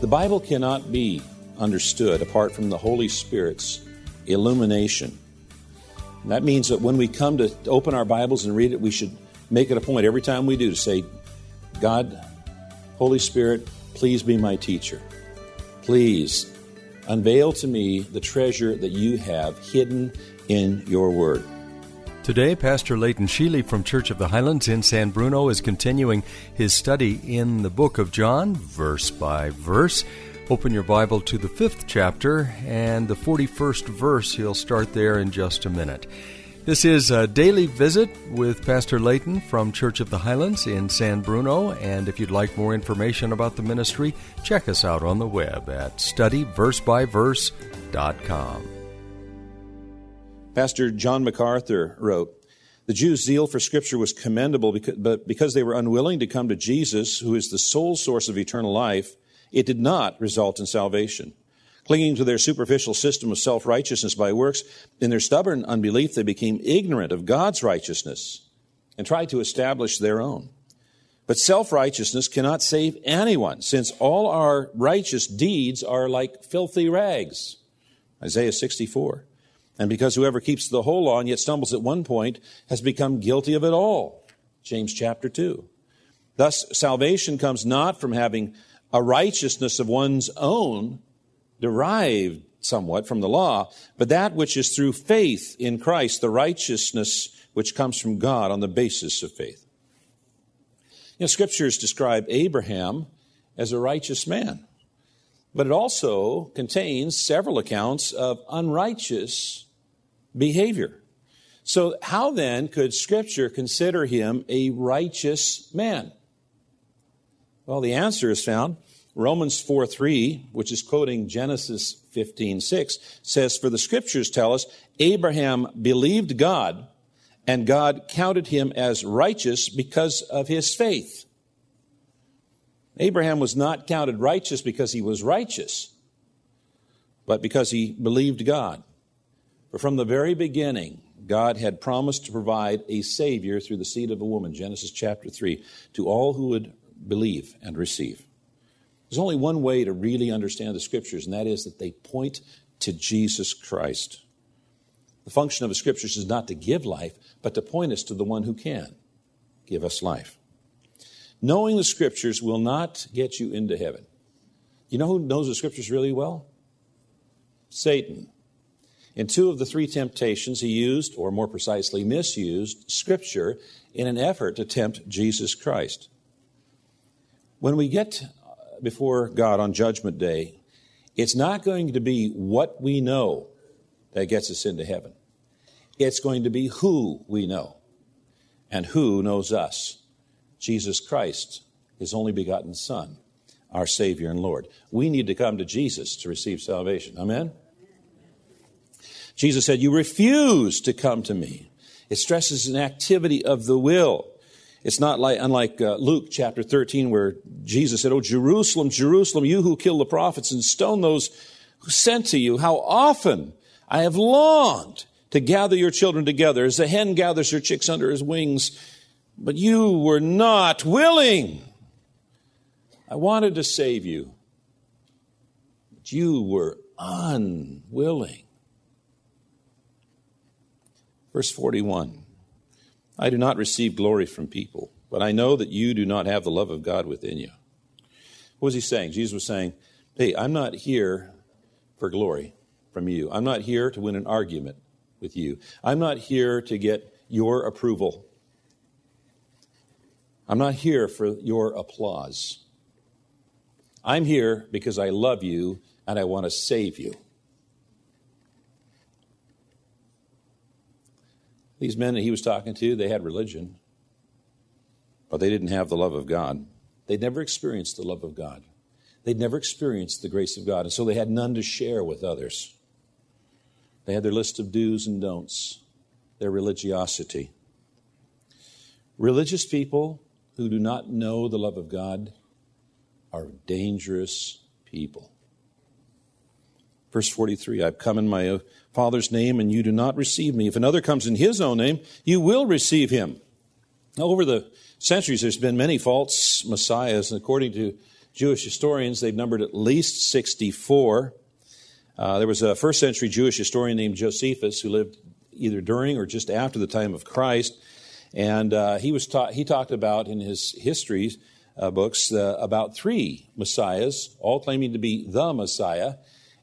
The Bible cannot be understood apart from the Holy Spirit's illumination. And that means that when we come to open our Bibles and read it, we should make it a point every time we do to say, God, Holy Spirit, please be my teacher. Please unveil to me the treasure that you have hidden in your word. Today, Pastor Leighton Sheely from Church of the Highlands in San Bruno is continuing his study in the book of John, verse by verse. Open your Bible to the fifth chapter and the 41st verse. He'll start there in just a minute. This is a daily visit with Pastor Leighton from Church of the Highlands in San Bruno. And if you'd like more information about the ministry, check us out on the web at studyversebyverse.com. Pastor John MacArthur wrote, The Jews' zeal for Scripture was commendable, because, but because they were unwilling to come to Jesus, who is the sole source of eternal life, it did not result in salvation. Clinging to their superficial system of self righteousness by works, in their stubborn unbelief, they became ignorant of God's righteousness and tried to establish their own. But self righteousness cannot save anyone, since all our righteous deeds are like filthy rags. Isaiah 64. And because whoever keeps the whole law and yet stumbles at one point has become guilty of it all. James chapter 2. Thus, salvation comes not from having a righteousness of one's own, derived somewhat from the law, but that which is through faith in Christ, the righteousness which comes from God on the basis of faith. You know, scriptures describe Abraham as a righteous man, but it also contains several accounts of unrighteous behavior. So, how then could Scripture consider him a righteous man? Well, the answer is found Romans 4 3, which is quoting Genesis 15 6, says, For the Scriptures tell us Abraham believed God, and God counted him as righteous because of his faith. Abraham was not counted righteous because he was righteous, but because he believed God. For from the very beginning, God had promised to provide a Savior through the seed of a woman, Genesis chapter 3, to all who would believe and receive. There's only one way to really understand the Scriptures, and that is that they point to Jesus Christ. The function of the Scriptures is not to give life, but to point us to the one who can give us life. Knowing the Scriptures will not get you into heaven. You know who knows the Scriptures really well? Satan. In two of the three temptations, he used, or more precisely, misused, Scripture in an effort to tempt Jesus Christ. When we get before God on Judgment Day, it's not going to be what we know that gets us into heaven. It's going to be who we know and who knows us. Jesus Christ, his only begotten Son, our Savior and Lord. We need to come to Jesus to receive salvation. Amen? Jesus said, You refuse to come to me. It stresses an activity of the will. It's not like, unlike uh, Luke chapter 13, where Jesus said, Oh, Jerusalem, Jerusalem, you who kill the prophets and stone those who sent to you, how often I have longed to gather your children together as a hen gathers her chicks under his wings, but you were not willing. I wanted to save you, but you were unwilling. Verse 41 I do not receive glory from people, but I know that you do not have the love of God within you. What was he saying? Jesus was saying, Hey, I'm not here for glory from you. I'm not here to win an argument with you. I'm not here to get your approval. I'm not here for your applause. I'm here because I love you and I want to save you. These men that he was talking to, they had religion, but they didn't have the love of God. They'd never experienced the love of God. They'd never experienced the grace of God, and so they had none to share with others. They had their list of do's and don'ts, their religiosity. Religious people who do not know the love of God are dangerous people. Verse 43 I've come in my Father's name, and you do not receive me. If another comes in his own name, you will receive him. Now, over the centuries, there's been many false messiahs, and according to Jewish historians, they've numbered at least 64. Uh, there was a first century Jewish historian named Josephus who lived either during or just after the time of Christ. And uh, he, was ta- he talked about in his histories uh, books uh, about three messiahs, all claiming to be the Messiah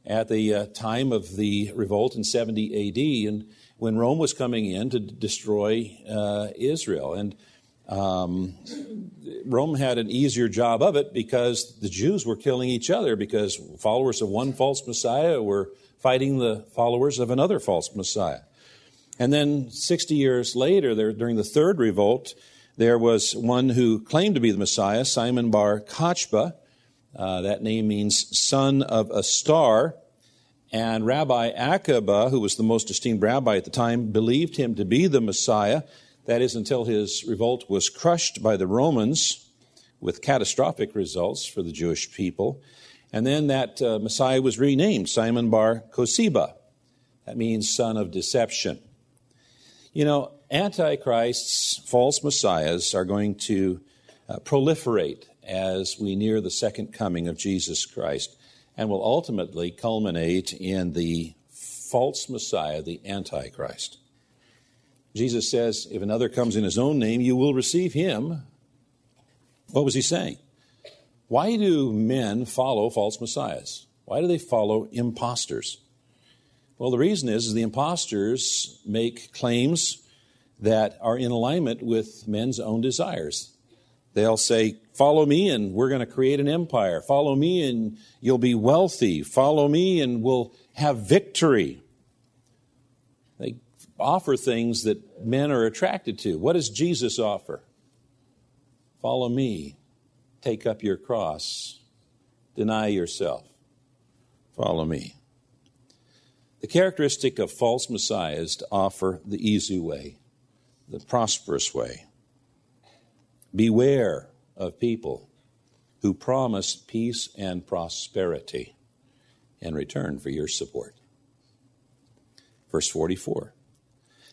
at the uh, time of the revolt in 70 AD, and when Rome was coming in to destroy uh, Israel. And um, Rome had an easier job of it because the Jews were killing each other because followers of one false Messiah were fighting the followers of another false Messiah. And then 60 years later, there, during the third revolt, there was one who claimed to be the Messiah, Simon Bar Kokhba. Uh, that name means son of a star. And Rabbi Akiba, who was the most esteemed rabbi at the time, believed him to be the Messiah. That is, until his revolt was crushed by the Romans with catastrophic results for the Jewish people. And then that uh, Messiah was renamed Simon Bar Kosiba. That means son of deception. You know, antichrists, false messiahs, are going to uh, proliferate as we near the second coming of Jesus Christ and will ultimately culminate in the false messiah, the antichrist. Jesus says, if another comes in his own name, you will receive him. What was he saying? Why do men follow false messiahs? Why do they follow imposters? Well, the reason is, is the imposters make claims that are in alignment with men's own desires. They'll say, Follow me and we're going to create an empire. Follow me and you'll be wealthy. Follow me and we'll have victory. They offer things that men are attracted to. What does Jesus offer? Follow me. Take up your cross. Deny yourself. Follow me. The characteristic of false messiahs to offer the easy way, the prosperous way. Beware of people who promise peace and prosperity in return for your support. Verse 44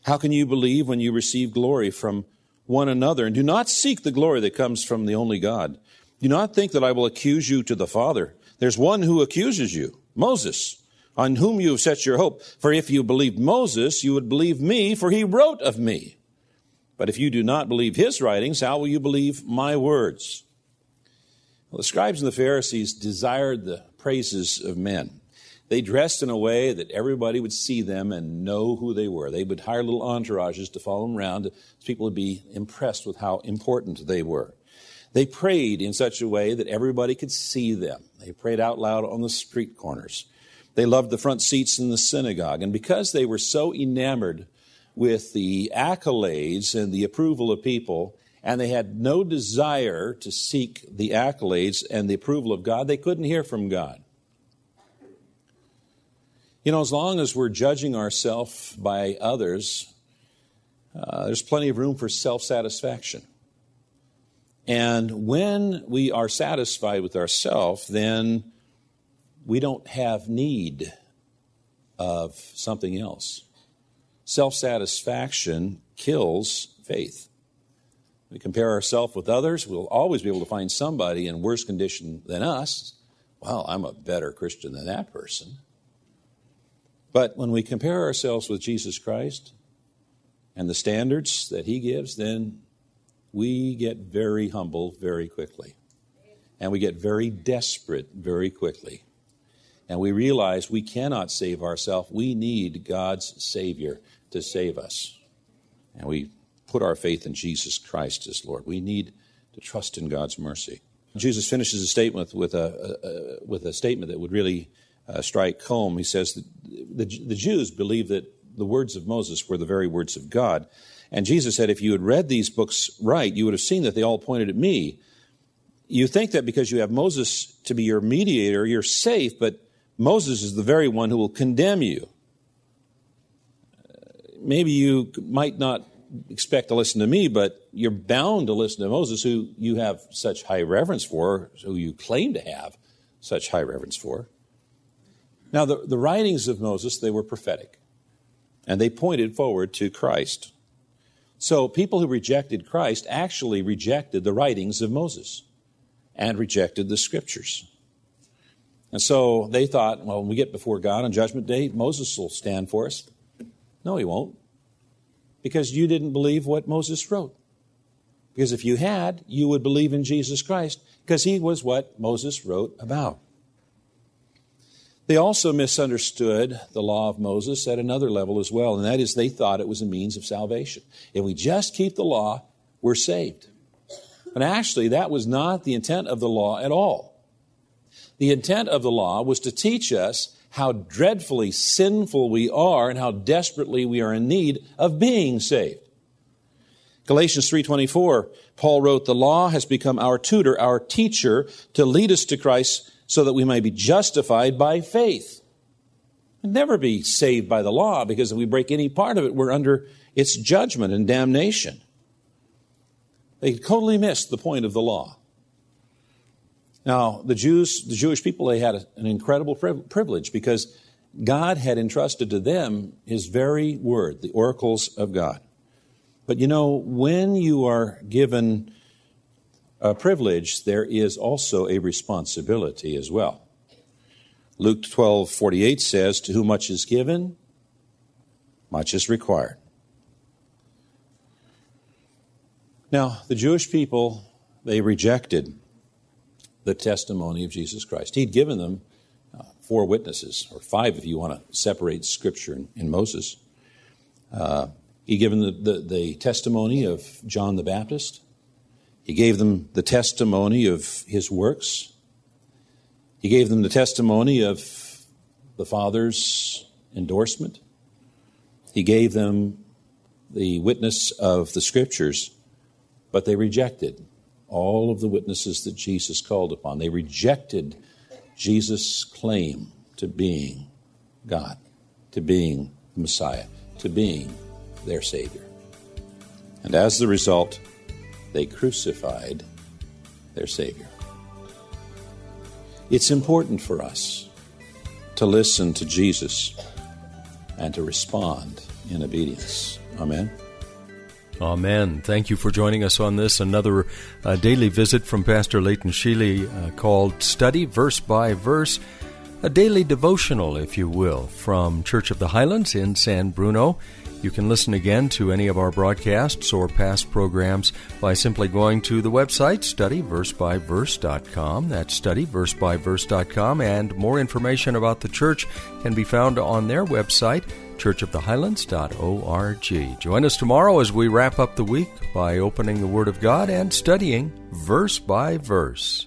How can you believe when you receive glory from one another and do not seek the glory that comes from the only God? Do not think that I will accuse you to the Father. There's one who accuses you, Moses on whom you have set your hope. For if you believed Moses, you would believe me, for he wrote of me. But if you do not believe his writings, how will you believe my words? Well, the scribes and the Pharisees desired the praises of men. They dressed in a way that everybody would see them and know who they were. They would hire little entourages to follow them around. So people would be impressed with how important they were. They prayed in such a way that everybody could see them. They prayed out loud on the street corners. They loved the front seats in the synagogue. And because they were so enamored with the accolades and the approval of people, and they had no desire to seek the accolades and the approval of God, they couldn't hear from God. You know, as long as we're judging ourselves by others, uh, there's plenty of room for self satisfaction. And when we are satisfied with ourselves, then we don't have need of something else. Self satisfaction kills faith. We compare ourselves with others, we'll always be able to find somebody in worse condition than us. Well, I'm a better Christian than that person. But when we compare ourselves with Jesus Christ and the standards that he gives, then we get very humble very quickly. And we get very desperate very quickly and we realize we cannot save ourselves. We need God's Savior to save us. And we put our faith in Jesus Christ as Lord. We need to trust in God's mercy. Jesus finishes a statement with a, a with a statement that would really uh, strike home. He says that the, the Jews believed that the words of Moses were the very words of God. And Jesus said, if you had read these books right, you would have seen that they all pointed at me you think that because you have Moses to be your mediator, you're safe, but Moses is the very one who will condemn you. Maybe you might not expect to listen to me, but you're bound to listen to Moses, who you have such high reverence for, who you claim to have such high reverence for. Now, the, the writings of Moses, they were prophetic, and they pointed forward to Christ. So people who rejected Christ actually rejected the writings of Moses and rejected the scriptures. And so they thought, well, when we get before God on Judgment Day, Moses will stand for us. No, he won't. Because you didn't believe what Moses wrote. Because if you had, you would believe in Jesus Christ, because he was what Moses wrote about. They also misunderstood the law of Moses at another level as well, and that is they thought it was a means of salvation. If we just keep the law, we're saved. But actually, that was not the intent of the law at all. The intent of the law was to teach us how dreadfully sinful we are and how desperately we are in need of being saved. Galatians 3:24 Paul wrote the law has become our tutor our teacher to lead us to Christ so that we may be justified by faith. We'll never be saved by the law because if we break any part of it we're under its judgment and damnation. They totally missed the point of the law. Now, the Jews, the Jewish people, they had an incredible privilege because God had entrusted to them His very word, the oracles of God. But you know, when you are given a privilege, there is also a responsibility as well. Luke 12 48 says, To whom much is given, much is required. Now, the Jewish people, they rejected the testimony of Jesus Christ. He'd given them uh, four witnesses, or five if you want to separate Scripture and, in Moses. Uh, he them the, the, the testimony of John the Baptist. He gave them the testimony of his works. He gave them the testimony of the Father's endorsement. He gave them the witness of the Scriptures but they rejected all of the witnesses that Jesus called upon. They rejected Jesus' claim to being God, to being the Messiah, to being their Savior. And as the result, they crucified their Savior. It's important for us to listen to Jesus and to respond in obedience. Amen. Amen. Thank you for joining us on this, another uh, daily visit from Pastor Leighton Sheely uh, called Study Verse by Verse, a daily devotional, if you will, from Church of the Highlands in San Bruno. You can listen again to any of our broadcasts or past programs by simply going to the website studyversebyverse.com. That's studyversebyverse.com, and more information about the church can be found on their website churchofthehighlands.org. Join us tomorrow as we wrap up the week by opening the Word of God and studying verse by verse.